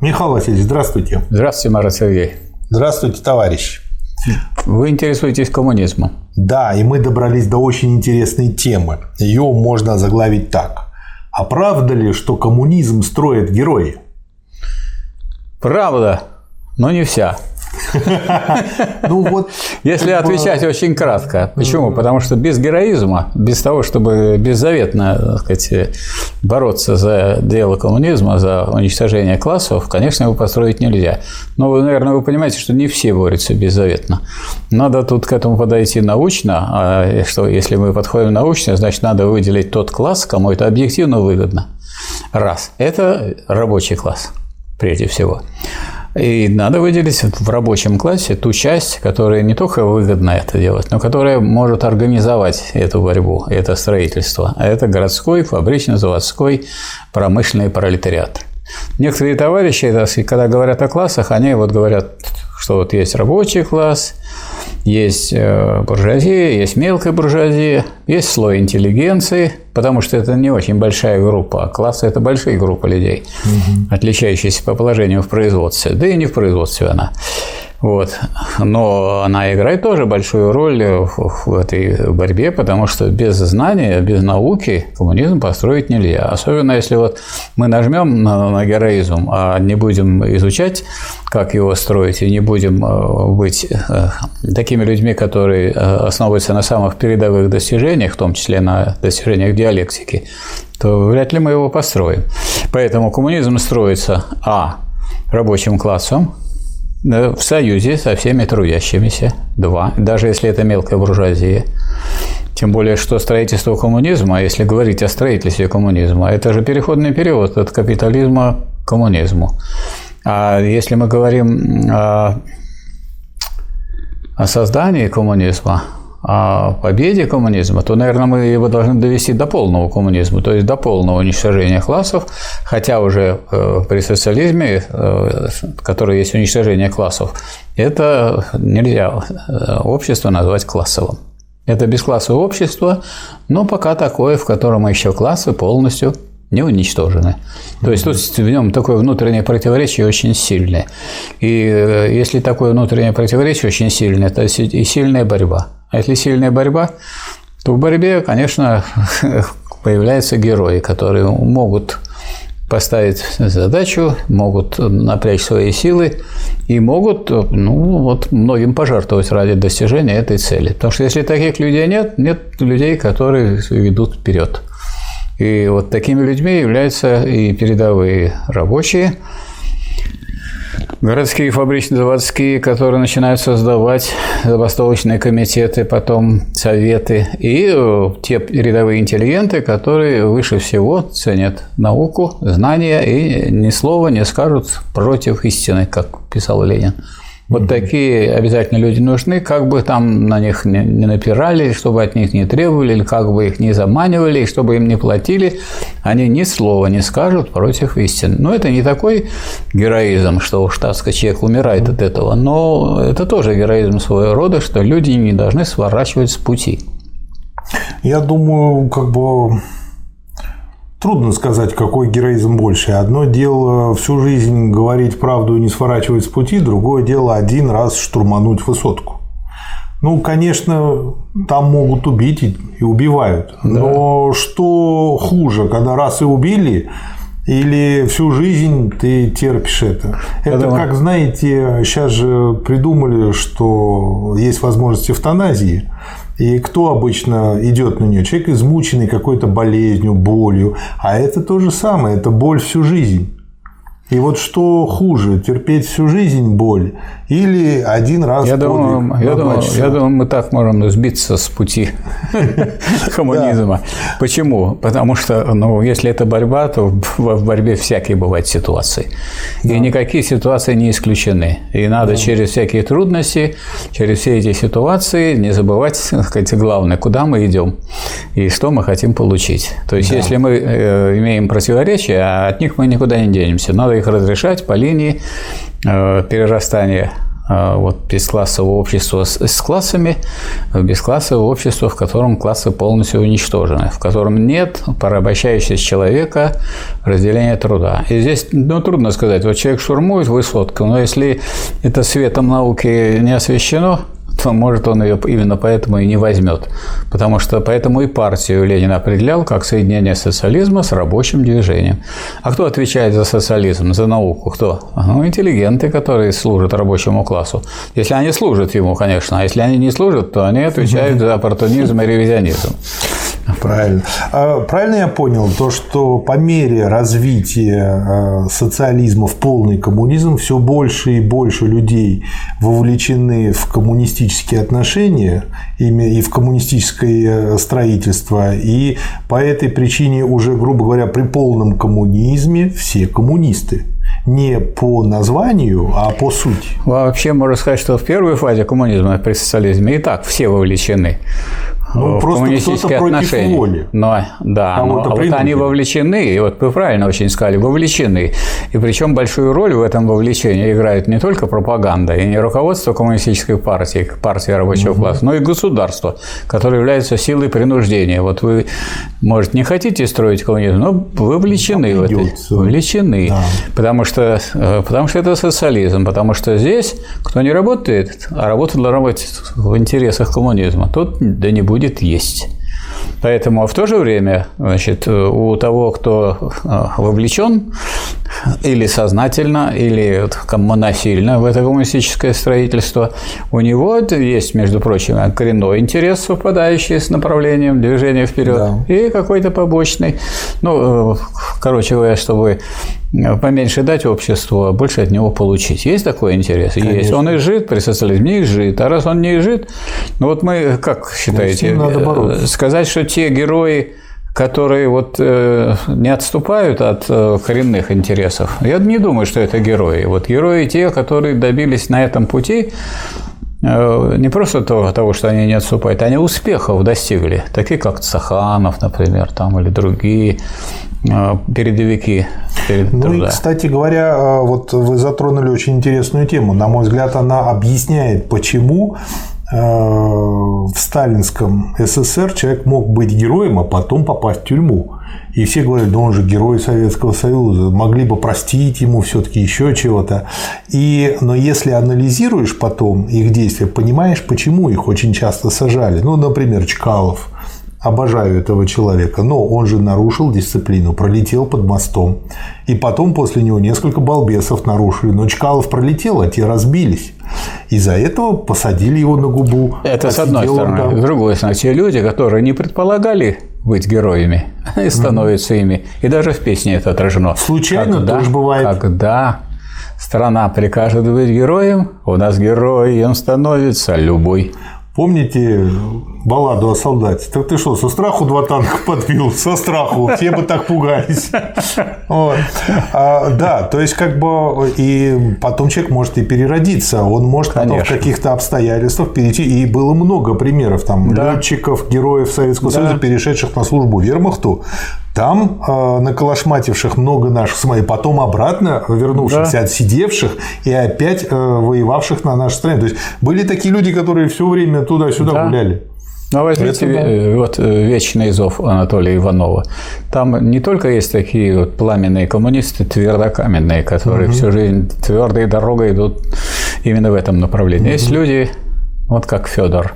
Михаил Васильевич, здравствуйте. Здравствуйте, Марат Сергей. Здравствуйте, товарищ. Вы интересуетесь коммунизмом. Да, и мы добрались до очень интересной темы. Ее можно заглавить так. А правда ли, что коммунизм строят герои? Правда, но не вся. Ну вот. Если отвечать очень кратко. Почему? Потому что без героизма, без того, чтобы беззаветно так сказать, бороться за дело коммунизма, за уничтожение классов, конечно, его построить нельзя. Но, наверное, вы понимаете, что не все борются беззаветно. Надо тут к этому подойти научно. А что если мы подходим научно, значит, надо выделить тот класс, кому это объективно выгодно. Раз. Это рабочий класс, прежде всего. И надо выделить в рабочем классе ту часть, которая не только выгодно это делать, но которая может организовать эту борьбу, это строительство. А это городской, фабрично-заводской, промышленный пролетариат. Некоторые товарищи, когда говорят о классах, они вот говорят, что вот есть рабочий класс, есть э, буржуазия, есть мелкая буржуазия, есть слой интеллигенции, потому что это не очень большая группа, а классы – это большие группы людей, угу. отличающиеся по положению в производстве, да и не в производстве она. Вот. Но она играет тоже большую роль в этой борьбе, потому что без знания, без науки коммунизм построить нельзя. Особенно если вот мы нажмем на, на героизм, а не будем изучать, как его строить, и не будем э, быть э, такими людьми, которые э, основываются на самых передовых достижениях, в том числе на достижениях диалектики, то вряд ли мы его построим. Поэтому коммунизм строится а рабочим классом, в союзе со всеми трудящимися. Два. Даже если это мелкая буржуазия. Тем более, что строительство коммунизма, если говорить о строительстве коммунизма, это же переходный период от капитализма к коммунизму. А если мы говорим о, о создании коммунизма, о победе коммунизма, то, наверное, мы его должны довести до полного коммунизма, то есть до полного уничтожения классов, хотя уже э, при социализме, э, который есть уничтожение классов, это нельзя э, общество назвать классовым. Это бесклассовое общество, но пока такое, в котором еще классы полностью не уничтожены. То есть тут в нем такое внутреннее противоречие очень сильное. И если такое внутреннее противоречие очень сильное, то и сильная борьба. А если сильная борьба, то в борьбе, конечно, появляются герои, которые могут поставить задачу, могут напрячь свои силы и могут ну, вот, многим пожертвовать ради достижения этой цели. Потому что если таких людей нет, нет людей, которые ведут вперед. И вот такими людьми являются и передовые рабочие – городские фабрично-заводские, которые начинают создавать забастовочные комитеты, потом советы, и э, те рядовые интеллигенты, которые выше всего ценят науку, знания и ни слова не скажут против истины, как писал Ленин. Вот такие обязательно люди нужны, как бы там на них не, не напирали, чтобы от них не требовали, или как бы их не заманивали, и чтобы им не платили, они ни слова не скажут против истины. Но это не такой героизм, что уж так сказать, человек умирает от этого, но это тоже героизм своего рода, что люди не должны сворачивать с пути. Я думаю, как бы Трудно сказать, какой героизм больше. Одно дело всю жизнь говорить правду и не сворачивать с пути, другое дело один раз штурмануть высотку. Ну, конечно, там могут убить и убивают. Но да. что хуже, когда раз и убили, или всю жизнь ты терпишь это. Это думаю... как, знаете, сейчас же придумали, что есть возможность эвтаназии. И кто обычно идет на нее? Человек измученный какой-то болезнью, болью. А это то же самое, это боль всю жизнь. И вот что хуже, терпеть всю жизнь боль или один раз я думаю, я, думаю, я думаю, мы так можем сбиться с пути коммунизма. Почему? Потому что, ну, если это борьба, то в борьбе всякие бывают ситуации. И никакие ситуации не исключены. И надо через всякие трудности, через все эти ситуации не забывать, сказать, главное, куда мы идем и что мы хотим получить. То есть, если мы э, имеем противоречия, а от них мы никуда не денемся. Надо их разрешать по линии э, перерастания а, вот бесклассового общества с, с классами, бесклассового общества, в котором классы полностью уничтожены, в котором нет порабощающегося человека разделения труда. И здесь, ну, трудно сказать, вот человек штурмует высотку, но если это светом науки не освещено, может, он ее именно поэтому и не возьмет. Потому что поэтому и партию Ленин определял как соединение социализма с рабочим движением. А кто отвечает за социализм, за науку? Кто? Ну, интеллигенты, которые служат рабочему классу. Если они служат ему, конечно. А если они не служат, то они отвечают за оппортунизм и ревизионизм. Правильно. А, правильно я понял то, что по мере развития а, социализма в полный коммунизм все больше и больше людей вовлечены в коммунистические отношения и в коммунистическое э, строительство, и по этой причине уже, грубо говоря, при полном коммунизме все коммунисты не по названию, а по сути. Вообще можно сказать, что в первой фазе коммунизма при социализме и так все вовлечены ну, просто коммунистические отношения. Воли. Но, да, но, а вот они вовлечены, и вот вы правильно очень сказали, вовлечены. И причем большую роль в этом вовлечении играет не только пропаганда и не руководство коммунистической партии, партии рабочего угу. класса, но и государство, которое является силой принуждения. Вот вы, может, не хотите строить коммунизм, но вовлечены в это. Вовлечены. Да. Потому, что, э, потому что это социализм, потому что здесь кто не работает, а работа должна быть в интересах коммунизма, тот да не будет есть. Поэтому в то же время значит, у того, кто э, вовлечен или сознательно, или насильно в это коммунистическое строительство, у него есть, между прочим, коренной интерес, совпадающий с направлением движения вперед, да. и какой-то побочный. Ну, э, короче говоря, чтобы поменьше дать обществу, а больше от него получить. Есть такой интерес? Конечно. Есть. Он и жит при социализме, и жит. А раз он не жит, ну вот мы, как считаете, надо э, сказать, что те герои, которые вот э, не отступают от э, коренных интересов, я не думаю, что это герои. Вот герои те, которые добились на этом пути э, не просто того, того, что они не отступают, они успехов достигли, такие как Цаханов, например, там, или другие э, передовики перед Ну и, кстати говоря, э, вот вы затронули очень интересную тему. На мой взгляд, она объясняет, почему в сталинском СССР человек мог быть героем, а потом попасть в тюрьму. И все говорят, да он же герой Советского Союза, могли бы простить ему все-таки еще чего-то. И, но если анализируешь потом их действия, понимаешь, почему их очень часто сажали. Ну, например, Чкалов – обожаю этого человека, но он же нарушил дисциплину, пролетел под мостом. И потом после него несколько балбесов нарушили. Но Чкалов пролетел, а те разбились. Из-за этого посадили его на губу. Это с одной стороны. Там. С другой стороны, те люди, которые не предполагали быть героями, и становятся ими. И даже в песне это отражено. Случайно когда, тоже бывает. Когда страна прикажет быть героем, у нас героем становится любой. Помните балладу о солдате? Так ты что, со страху два танка подбил? Со страху. Все бы так пугались. Вот. А, да, то есть как бы и потом человек может и переродиться. Он может Конечно. потом в каких-то обстоятельствах перейти. И было много примеров там да. летчиков, героев Советского да. Союза, перешедших на службу вермахту, там э, наколошмативших много наших смотри, потом обратно вернувшихся, да. отсидевших и опять э, воевавших на нашей стране. То есть были такие люди, которые все время туда-сюда да. гуляли. Ну, возьмите Это, да. вот э, «Вечный зов» Анатолия Иванова. Там не только есть такие вот пламенные коммунисты, твердокаменные, которые угу. всю жизнь твердой дорогой идут именно в этом направлении. Угу. Есть люди, вот как Федор,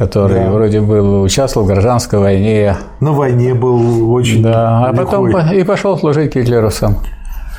который да. вроде был участвовал в гражданской войне. На войне был очень. Да, а потом и пошел служить гитлеровцам.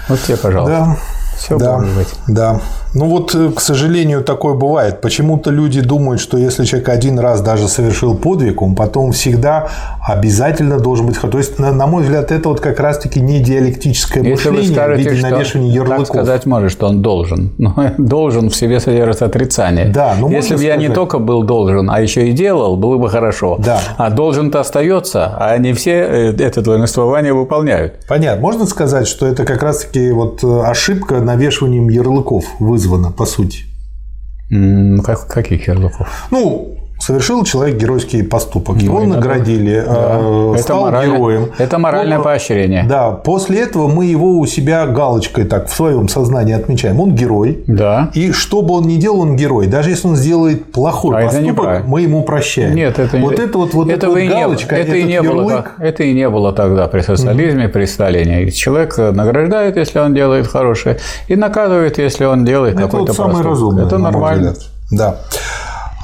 Вот тебе, пожалуйста. Да. Все да, может быть. Да. Ну вот, э, к сожалению, такое бывает. Почему-то люди думают, что если человек один раз даже совершил подвиг, он потом всегда обязательно должен быть... То есть, на, на мой взгляд, это вот как раз-таки не диалектическое если мышление вы скажете, в виде навешивания ярлыков. Так сказать может, что он должен. Но должен в себе содержит отрицание. Да, ну, если бы я не только был должен, а еще и делал, было бы хорошо. Да. А должен-то остается, а не все э, это долженствование выполняют. Понятно. Можно сказать, что это как раз-таки вот э, ошибка навешиванием ярлыков вызвано, по сути. Как, каких ярлыков? Ну, Совершил человек геройский поступок, его Герой, наградили, Да. э, Это стал моральное- героем. Это моральное Он- поощрение. Да, после этого мы его у себя галочкой так в своем сознании отмечаем. Он герой. Да. И что бы он ни делал, он герой. Даже если он сделает плохой А это поступок, мы ему прощаем. Нет, это вот это вот, вот эта этого вот не было. галочка, это и не было, ярлык, так- это и не было тогда при социализме, при Сталине. Человек награждает, если он делает хорошее, и наказывает, если он делает это какой-то вот разумное. Это нормально. Да.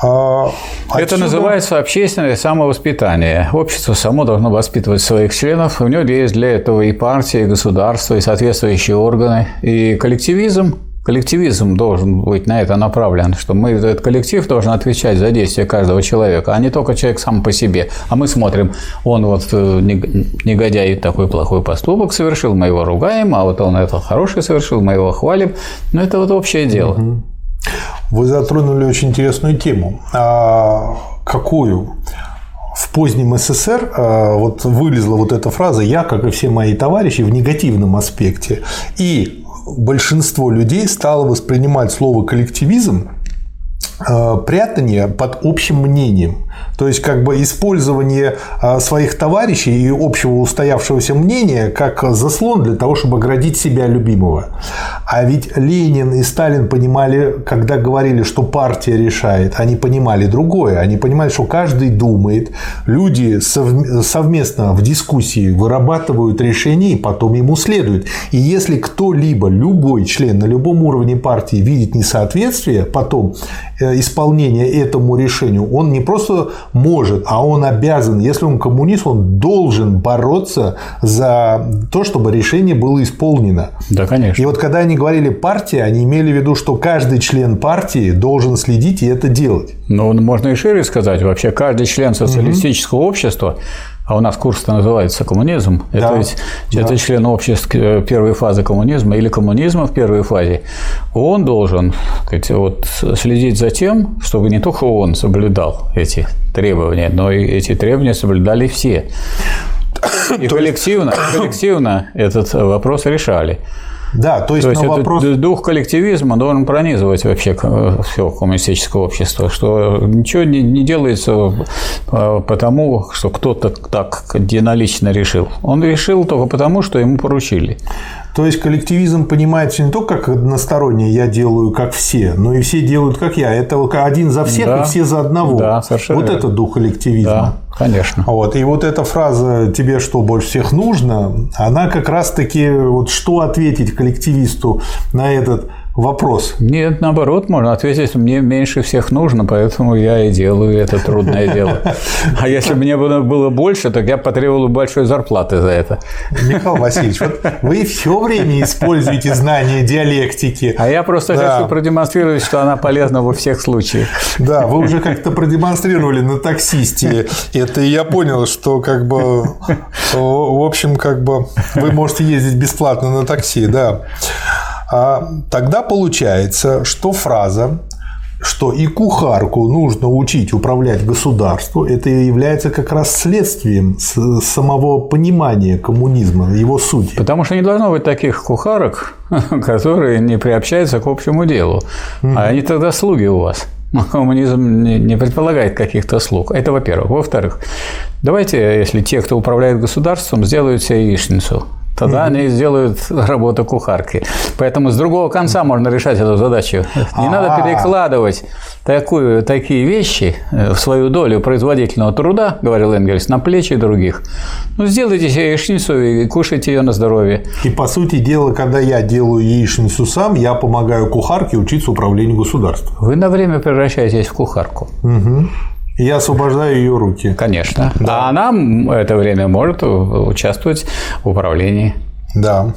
А, Это отсюда- называется общественное самовоспитание. Общество само должно воспитывать своих членов. У него есть для этого и партия, и государство, и соответствующие органы. И коллективизм Коллективизм должен быть на это направлен, что мы, этот коллектив должен отвечать за действия каждого человека, а не только человек сам по себе. А мы смотрим, он вот э, нег- негодяй такой плохой поступок совершил, мы его ругаем, а вот он это хороший совершил, мы его хвалим. Но это вот общее дело. Вы затронули очень интересную тему. А какую? В позднем СССР а, вот вылезла вот эта фраза «я, как и все мои товарищи» в негативном аспекте. И большинство людей стало воспринимать слово «коллективизм» э, прятание под общим мнением. То есть, как бы использование э, своих товарищей и общего устоявшегося мнения как заслон для того, чтобы оградить себя любимого. А ведь Ленин и Сталин понимали, когда говорили, что партия решает, они понимали другое. Они понимали, что каждый думает, люди совм- совместно в дискуссии вырабатывают решение и потом ему следуют. И если кто-либо, любой член на любом уровне партии видит несоответствие, потом э, исполнения этому решению, он не просто может, а он обязан, если он коммунист, он должен бороться за то, чтобы решение было исполнено. Да, конечно. И вот когда они говорили партия, они имели в виду, что каждый член партии должен следить и это делать. Ну, можно и шире сказать. Вообще, каждый член социалистического общества, а у нас курс-то называется коммунизм, Да, это ведь да. это член общества э, первой фазы коммунизма или коммунизма в первой фазе, он должен сказать, вот, следить за тем, чтобы не только он соблюдал эти требования, но и эти требования соблюдали все. И коллективно, коллективно этот вопрос решали. Да, то есть, То есть на вопрос... дух коллективизма должен пронизывать вообще все коммунистическое общество, что ничего не, не делается э, потому, что кто-то так единолично решил. Он решил только потому, что ему поручили. То есть коллективизм понимается не только как одностороннее «я делаю как все», но и все делают как я. Это один за всех Да. и все за одного. Да, совершенно Вот верно. это дух коллективизма. Да, конечно. Вот. И вот эта фраза «тебе что больше всех нужно», она как раз-таки вот что ответить коллективисту на этот вопрос. Нет, наоборот, можно ответить, мне меньше всех нужно, поэтому я и делаю это трудное дело. А если бы мне было больше, так я потребовал бы большой зарплаты за это. Михаил Васильевич, вот вы все время используете знания диалектики. А я просто Да. хочу продемонстрировать, что она полезна во всех случаях. Да, вы уже как-то продемонстрировали на таксисте это, я понял, что как бы, в общем, как бы вы можете ездить бесплатно на такси, да. А тогда получается, что фраза что и кухарку нужно учить управлять государством, это и является как раз следствием самого понимания коммунизма, его сути. Потому что не должно быть таких кухарок, которые не приобщаются к общему делу. А они тогда слуги у вас. Коммунизм не не предполагает каких-то слуг. Это во-первых. Во-вторых, давайте, если те, кто управляет государством, сделают себе яичницу, тогда они сделают работу кухарки. Поэтому с другого конца можно решать эту задачу. Не надо А. перекладывать такую, такие вещи э, в свою долю производительного труда, говорил Энгельс, на плечи других. Ну, сделайте себе яичницу и кушайте ее на здоровье. И по сути дела, когда я делаю яичницу сам, я помогаю кухарке учиться управлению государством. Вы на время превращаетесь в кухарку. И я освобождаю ее руки. Конечно. А она это время может участвовать в управлении. Да.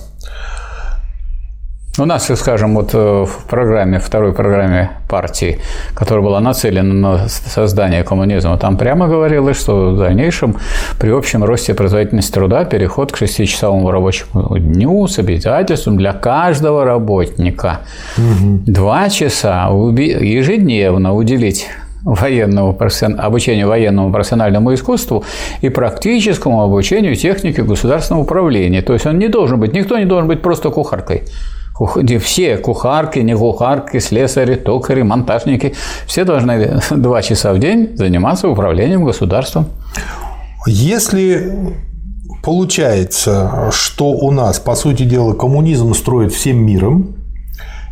У нас, скажем, вот э, в программе, второй программе партии, которая была нацелена на создание коммунизма, там прямо говорилось, что в дальнейшем при общем росте производительности труда переход к шестичасовому рабочему дню с обязательством для каждого работника два часа ежедневно уделить военному профессион- обучению военному профессиональному искусству и практическому обучению технике государственного управления. То есть он не должен быть, никто не должен быть просто кухаркой. Все кухарки, не кухарки, слесари, токари, монтажники, все должны два часа в день заниматься управлением государством. Если получается, что у нас, по сути дела, коммунизм строит всем миром,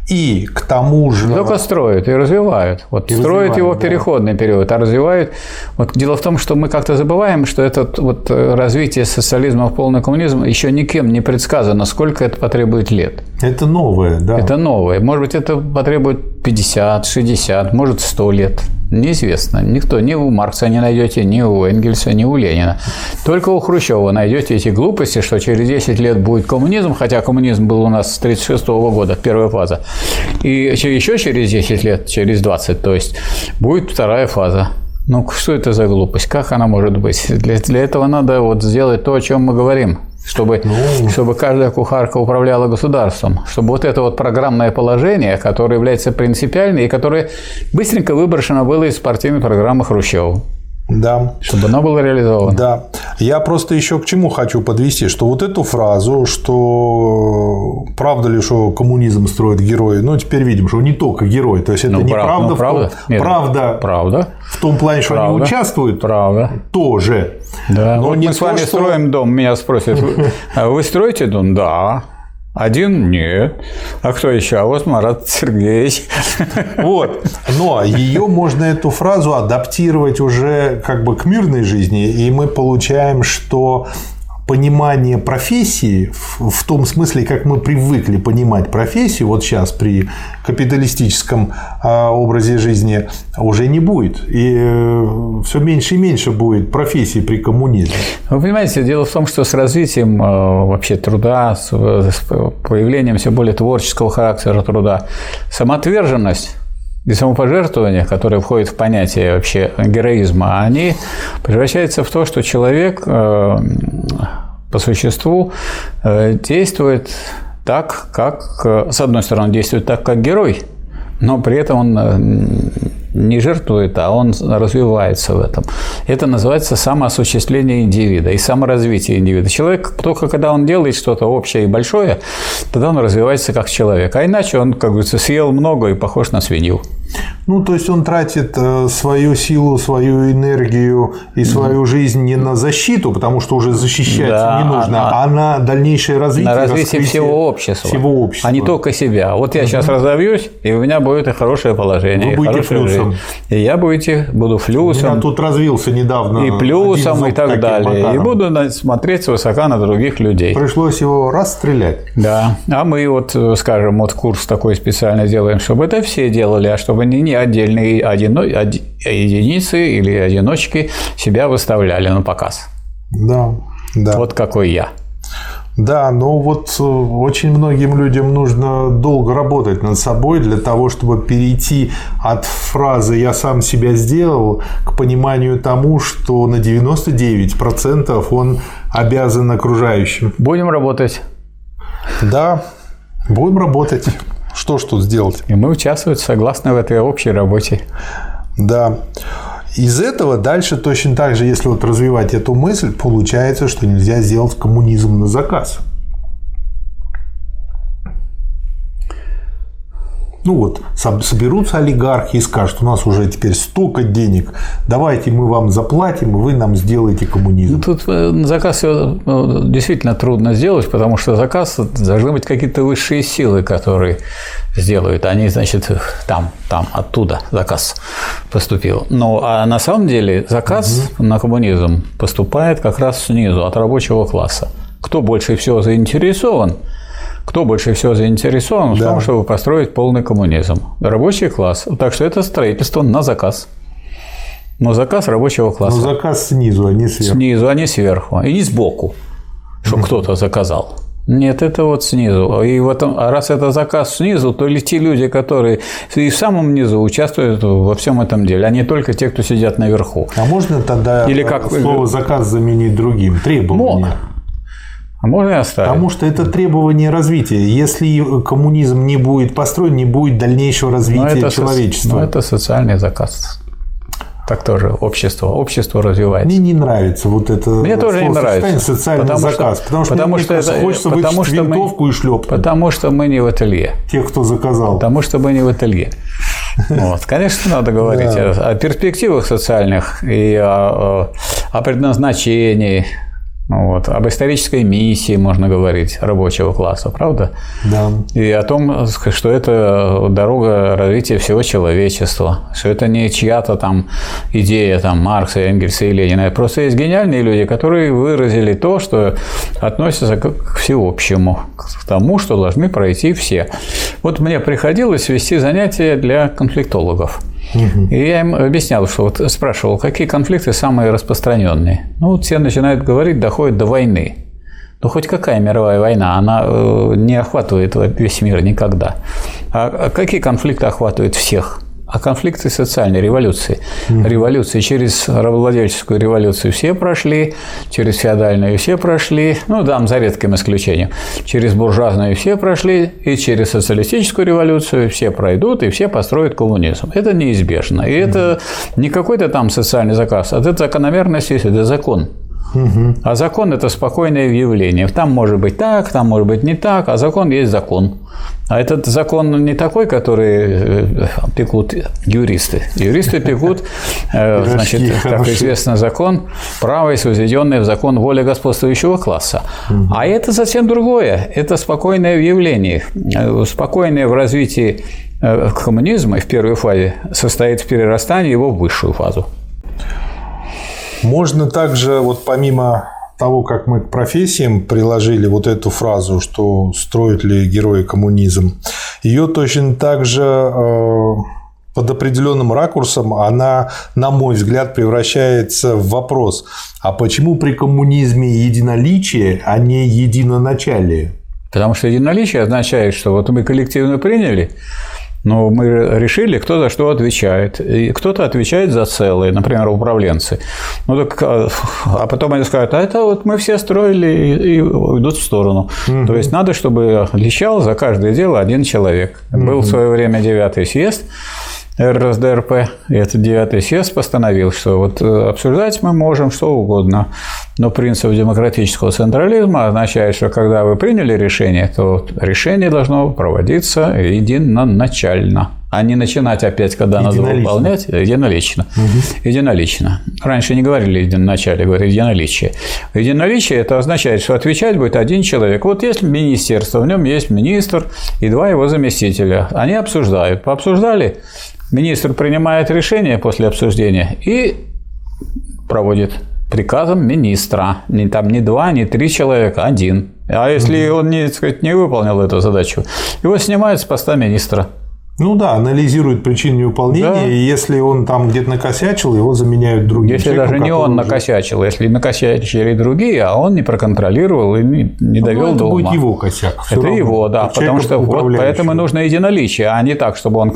и к тому же... Только строят и развивают. Вот и строят его да. переходный период, а развивают... Вот дело в том, что мы как-то забываем, что это вот развитие социализма в полный коммунизм еще никем не предсказано, сколько это потребует лет. Это новое, да. Это новое. Может быть, это потребует 50, 60, может, 100 лет. Неизвестно. Никто, ни у Маркса не найдете, ни у Энгельса, ни у Ленина. Только у Хрущева найдете эти глупости, что через 10 лет будет коммунизм, хотя коммунизм был у нас с 1936 года, первая фаза. И еще через 10 лет, через 20, то есть, будет вторая фаза. Ну, что это за глупость? Как она может быть? Для, для этого надо вот сделать то, о чем мы говорим чтобы, ну... чтобы каждая кухарка управляла государством, чтобы вот это вот программное положение, которое является принципиальным и которое быстренько выброшено было из партийной программы Хрущева. Да. Чтобы оно было реализовано. Да. Я просто еще к чему хочу подвести, что вот эту фразу, что правда ли, что коммунизм строит герои, ну, теперь видим, что не только герои. То есть это ну, не прав... правда, ну, правда. В том... правда, правда в том плане, что правда. они участвуют, правда. тоже. Да. Но вот не мы то, с вами что... строим дом, меня спросят, «А вы строите дом? Да. Один нет. А кто еще? А вот Марат Сергеевич. Вот. Но ее можно эту фразу адаптировать уже как бы к мирной жизни, и мы получаем, что понимание профессии в том смысле, как мы привыкли понимать профессию, вот сейчас при капиталистическом а, образе жизни уже не будет. И э, все меньше и меньше будет профессий при коммунизме. Вы понимаете, дело в том, что с развитием э, вообще труда, с появлением все более творческого характера труда, самоотверженность и самопожертвование, которое входит в понятие вообще героизма, они превращаются в то, что человек э, по существу э, действует так, как, э, с одной стороны, действует так, как герой, но при этом он не жертвует, а он развивается в этом. Это называется самоосуществление индивида и саморазвитие индивида. Человек, только когда он делает что-то общее и большое, тогда он развивается как человек. А иначе он, как говорится, съел много и похож на свинью. Ну, то есть он тратит э, свою силу, свою энергию и свою жизнь не на защиту, потому что уже защищать да, не нужно, а, а на дальнейшее развитие. На развитие всего общества. Всего общества. А не только себя. Вот я угу. сейчас разовьюсь, и у меня будет и хорошее положение. Вы будете флюсом. Жизнь. И я будете, буду флюсом. Я тут развился недавно. И плюсом, и так далее. Макаром. И буду смотреть свысока на других людей. Пришлось его расстрелять. Да. А мы вот, скажем, вот курс такой специально делаем, чтобы это все делали, а чтобы не, не отдельные одино... единицы или одиночки себя выставляли на показ. Да, да. Вот какой я. Да, но вот э, очень многим людям нужно долго работать над собой для того, чтобы перейти от фразы «я сам себя сделал» к пониманию тому, что на 99% он обязан окружающим. Будем работать. Да, будем работать. Что ж тут сделать? И мы участвуем согласно в этой общей работе. Да. Из этого дальше точно так же, если вот развивать эту мысль, получается, что нельзя сделать коммунизм на заказ. Ну вот, соберутся олигархи и скажут, у нас уже теперь столько денег, давайте мы вам заплатим, и вы нам сделаете коммунизм. Ну, тут э, заказ э, действительно трудно сделать, потому что заказ должны быть какие-то высшие силы, которые сделают. Они, значит, там, там, оттуда заказ поступил. Ну, а на самом деле заказ угу. на коммунизм поступает как раз снизу, от рабочего класса. Кто больше всего заинтересован – кто больше всего заинтересован в да. том, чтобы построить полный коммунизм? Рабочий класс. Так что это строительство на заказ. Но заказ рабочего класса. Но заказ снизу, а не сверху. Снизу, а не сверху. И не сбоку, что кто-то заказал. Нет, это вот снизу. И в этом, а раз это заказ снизу, то ли те люди, которые и в самом низу участвуют во всем этом деле, а не только те, кто сидят наверху. А можно тогда Или как... слово заказ заменить другим? Требование. А можно и оставить? Потому что это требование развития. Если коммунизм не будет построен, не будет дальнейшего развития но человечества. Но это социальный заказ. Так тоже общество, общество развивается. Мне не нравится вот это Мне тоже не нравится. социальный потому заказ. Что, потому что, потому что это, хочется потому что винтовку мы, и шлепнуть. Потому что мы не в ателье. Тех, кто заказал. Потому что мы не в ателье. Вот. Конечно, надо говорить о, о перспективах социальных и о, о предназначении вот. Об исторической миссии можно говорить рабочего класса, правда? Да. И о том, что это дорога развития всего человечества, что это не чья-то там идея там, Маркса, Энгельса и Ленина. Просто есть гениальные люди, которые выразили то, что относится к всеобщему, к тому, что должны пройти все. Вот мне приходилось вести занятия для конфликтологов. И я им объяснял, что вот спрашивал, какие конфликты самые распространенные. Ну, вот все начинают говорить, доходит до войны. Ну, хоть какая мировая война, она э, не охватывает весь мир никогда. А какие конфликты охватывают всех? А конфликты социальной революции. Mm-hmm. Революции через рабовладельческую революцию все прошли, через феодальную все прошли, ну, дам за редким исключением, через буржуазную все прошли, и через социалистическую революцию все пройдут, и все построят коммунизм. Это неизбежно. И mm-hmm. это не какой-то там социальный заказ, а это закономерность, это закон. Угу. А закон – это спокойное явление. Там может быть так, там может быть не так, а закон есть закон. А этот закон не такой, который э, пекут юристы. Юристы пекут, э, значит, как известно, закон правой, возведенный в закон воля господствующего класса. Угу. А это совсем другое. Это спокойное явление. Э, спокойное в развитии коммунизма в первой фазе состоит в перерастании его в высшую фазу. Можно также, вот помимо того, как мы к профессиям приложили вот эту фразу, что строят ли герои коммунизм, ее точно так же э, под определенным ракурсом она, на мой взгляд, превращается в вопрос, а почему при коммунизме единоличие, а не единоначалие? Потому что единоличие означает, что вот мы коллективно приняли, но мы решили, кто за что отвечает. И кто-то отвечает за целое, например, управленцы. Ну так, а, а потом они скажут, а это вот мы все строили и, и уйдут в сторону. Угу. То есть надо, чтобы отвечал за каждое дело один человек. Угу. Был в свое время девятый съезд. РСДРП, и этот девятый съезд постановил, что вот э, обсуждать мы можем что угодно, но принцип демократического централизма означает, что когда вы приняли решение, то решение должно проводиться единоначально а не начинать опять, когда надо выполнять, единолично. Угу. Единолично. Раньше не говорили единоначале, говорили единоличие. Единоличие – это означает, что отвечать будет один человек. Вот есть министерство, в нем есть министр и два его заместителя. Они обсуждают. Пообсуждали, Министр принимает решение после обсуждения и проводит приказом министра. Не, там не два, не три человека, один. А если он не, сказать, не выполнил эту задачу, его снимают с поста министра. Ну да, анализирует причину невыполнения, да. и если он там где-то накосячил, его заменяют другим Если человеком, даже не он уже... накосячил, если накосячили другие, а он не проконтролировал и не, не ну, довел до ума. Это будет его косяк. Это равно. его, да, потому что вот поэтому нужно единоличие, а не так, чтобы он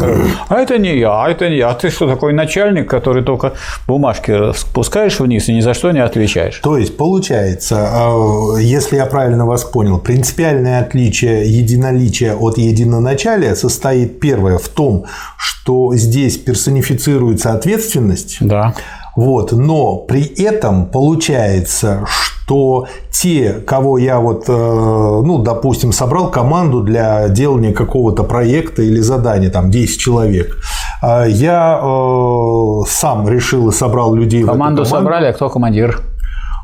а это не я, а это не я, а ты что такой начальник, который только бумажки спускаешь вниз и ни за что не отвечаешь. То есть получается, а, если я правильно вас понял, принципиальное отличие единоличия от единоначалия состоит первое первое в том, что здесь персонифицируется ответственность. Да. Вот, но при этом получается, что те, кого я вот, э, ну, допустим, собрал команду для делания какого-то проекта или задания, там 10 человек, э, я э, сам решил и собрал людей. Команду, команду собрали, а кто командир?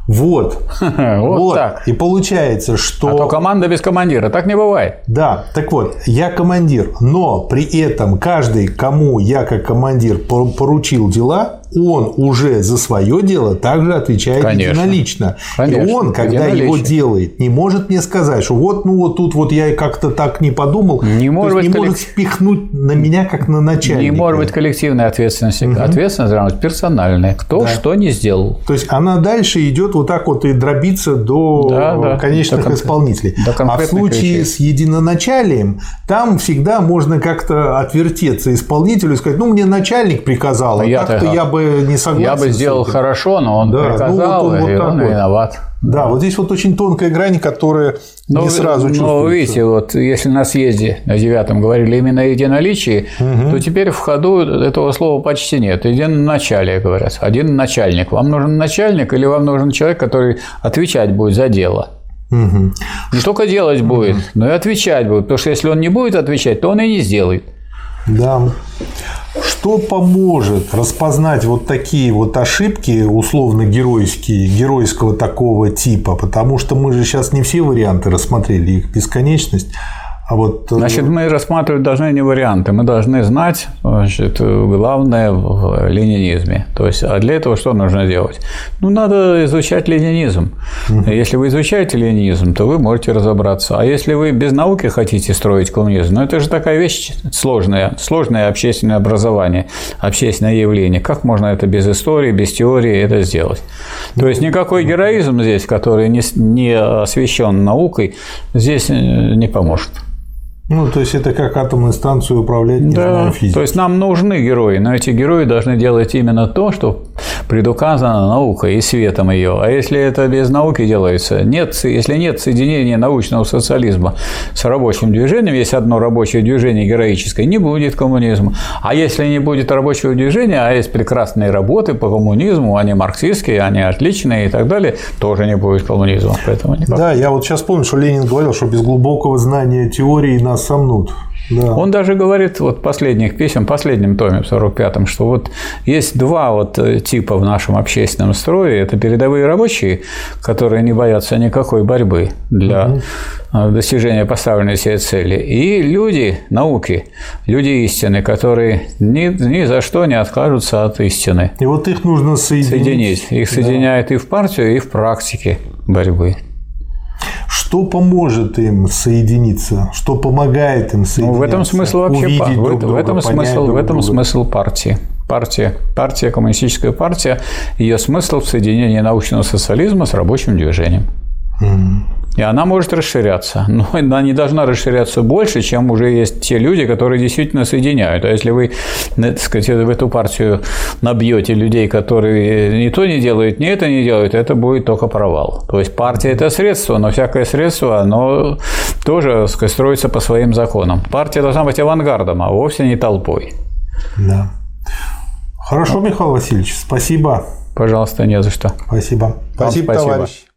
Вот. вот, вот так. И получается, что... А то команда без командира. Так не бывает. Да. Так вот, я командир, но при этом каждый, кому я как командир поручил дела, он уже за свое дело также отвечает Конечно. единолично. Конечно. И он, когда его делает, не может мне сказать, что вот, ну вот тут вот я как-то так не подумал, не может, быть, не коллек... может спихнуть на меня как на начальника. Не может быть коллективной ответственности. Угу. Ответственность должна быть персональная. Кто да. что не сделал. То есть она дальше идет вот так вот и дробится до да, да. конечных до исполнителей. До а в случае вещей. с единоначалием там всегда можно как-то отвертеться исполнителю и сказать, ну мне начальник приказал, а, а так-то я бы не согласен. Я бы сделал хорошо, но он да. приказал, ну, вот он, вот и он вот. виноват. Да, вот здесь вот очень тонкая грань, которая но, не сразу чувствуется. Но видите, вот если на съезде на девятом говорили именно о единоличии, угу. то теперь в ходу этого слова почти нет. Един начале говорят, один начальник. Вам нужен начальник или вам нужен человек, который отвечать будет за дело? Угу. Не только делать будет, угу. но и отвечать будет. Потому что если он не будет отвечать, то он и не сделает. Да. Что поможет распознать вот такие вот ошибки условно-геройские, геройского такого типа? Потому что мы же сейчас не все варианты рассмотрели, их бесконечность. А вот... Э, значит, мы рассматривать должны не варианты, мы должны знать значит, главное в ленинизме. То есть, а для этого что нужно делать? Ну, надо изучать ленинизм. Угу. Если вы изучаете ленинизм, то вы можете разобраться. А если вы без науки хотите строить коммунизм, ну, это же такая вещь сложная, сложное общественное образование, общественное явление. Как можно это без истории, без теории это сделать? То есть, никакой героизм здесь, который не, не освещен наукой, здесь не поможет. Ну, то есть это как атомную станцию управлять, не да, знаю, физикой. То есть нам нужны герои, но эти герои должны делать именно то, что предуказано наукой и светом ее. А если это без науки делается, нет, если нет соединения научного социализма с рабочим движением, есть одно рабочее движение героическое, не будет коммунизма. А если не будет рабочего движения, а есть прекрасные работы по коммунизму, они марксистские, они отличные и так далее, тоже не будет коммунизма. Поэтому никак. Да, я вот сейчас помню, что Ленин говорил, что без глубокого знания теории нас сомнут. Да. Он даже говорит вот последних писем, последнем томе, в 45-м, что вот есть два вот э, типа в нашем общественном строе. Это передовые рабочие, которые не боятся никакой борьбы для угу. достижения поставленной себе цели. И люди науки, люди истины, которые ни, ни за что не откажутся от истины. И вот их нужно соединить. соединить. Их да. и в партию, и в практике борьбы. Что поможет им соединиться? Что помогает им соединиться? Ну, в этом смысл вообще в, друг в этом смысл друг в этом друга. смысл партии. Партия, партия, коммунистическая партия, ее смысл в соединении научного социализма с рабочим движением. Mm. И она может расширяться. Но она не должна расширяться больше, чем уже есть те люди, которые действительно соединяют. А если вы, так сказать, в эту партию набьете людей, которые ни то не делают, ни это не делают, это будет только провал. То есть партия – это средство, но всякое средство, оно тоже так сказать, строится по своим законам. Партия должна быть авангардом, а вовсе не толпой. Да. Хорошо, Михаил Васильевич, спасибо. Пожалуйста, не за что. Спасибо. Спасибо, спасибо. товарищ.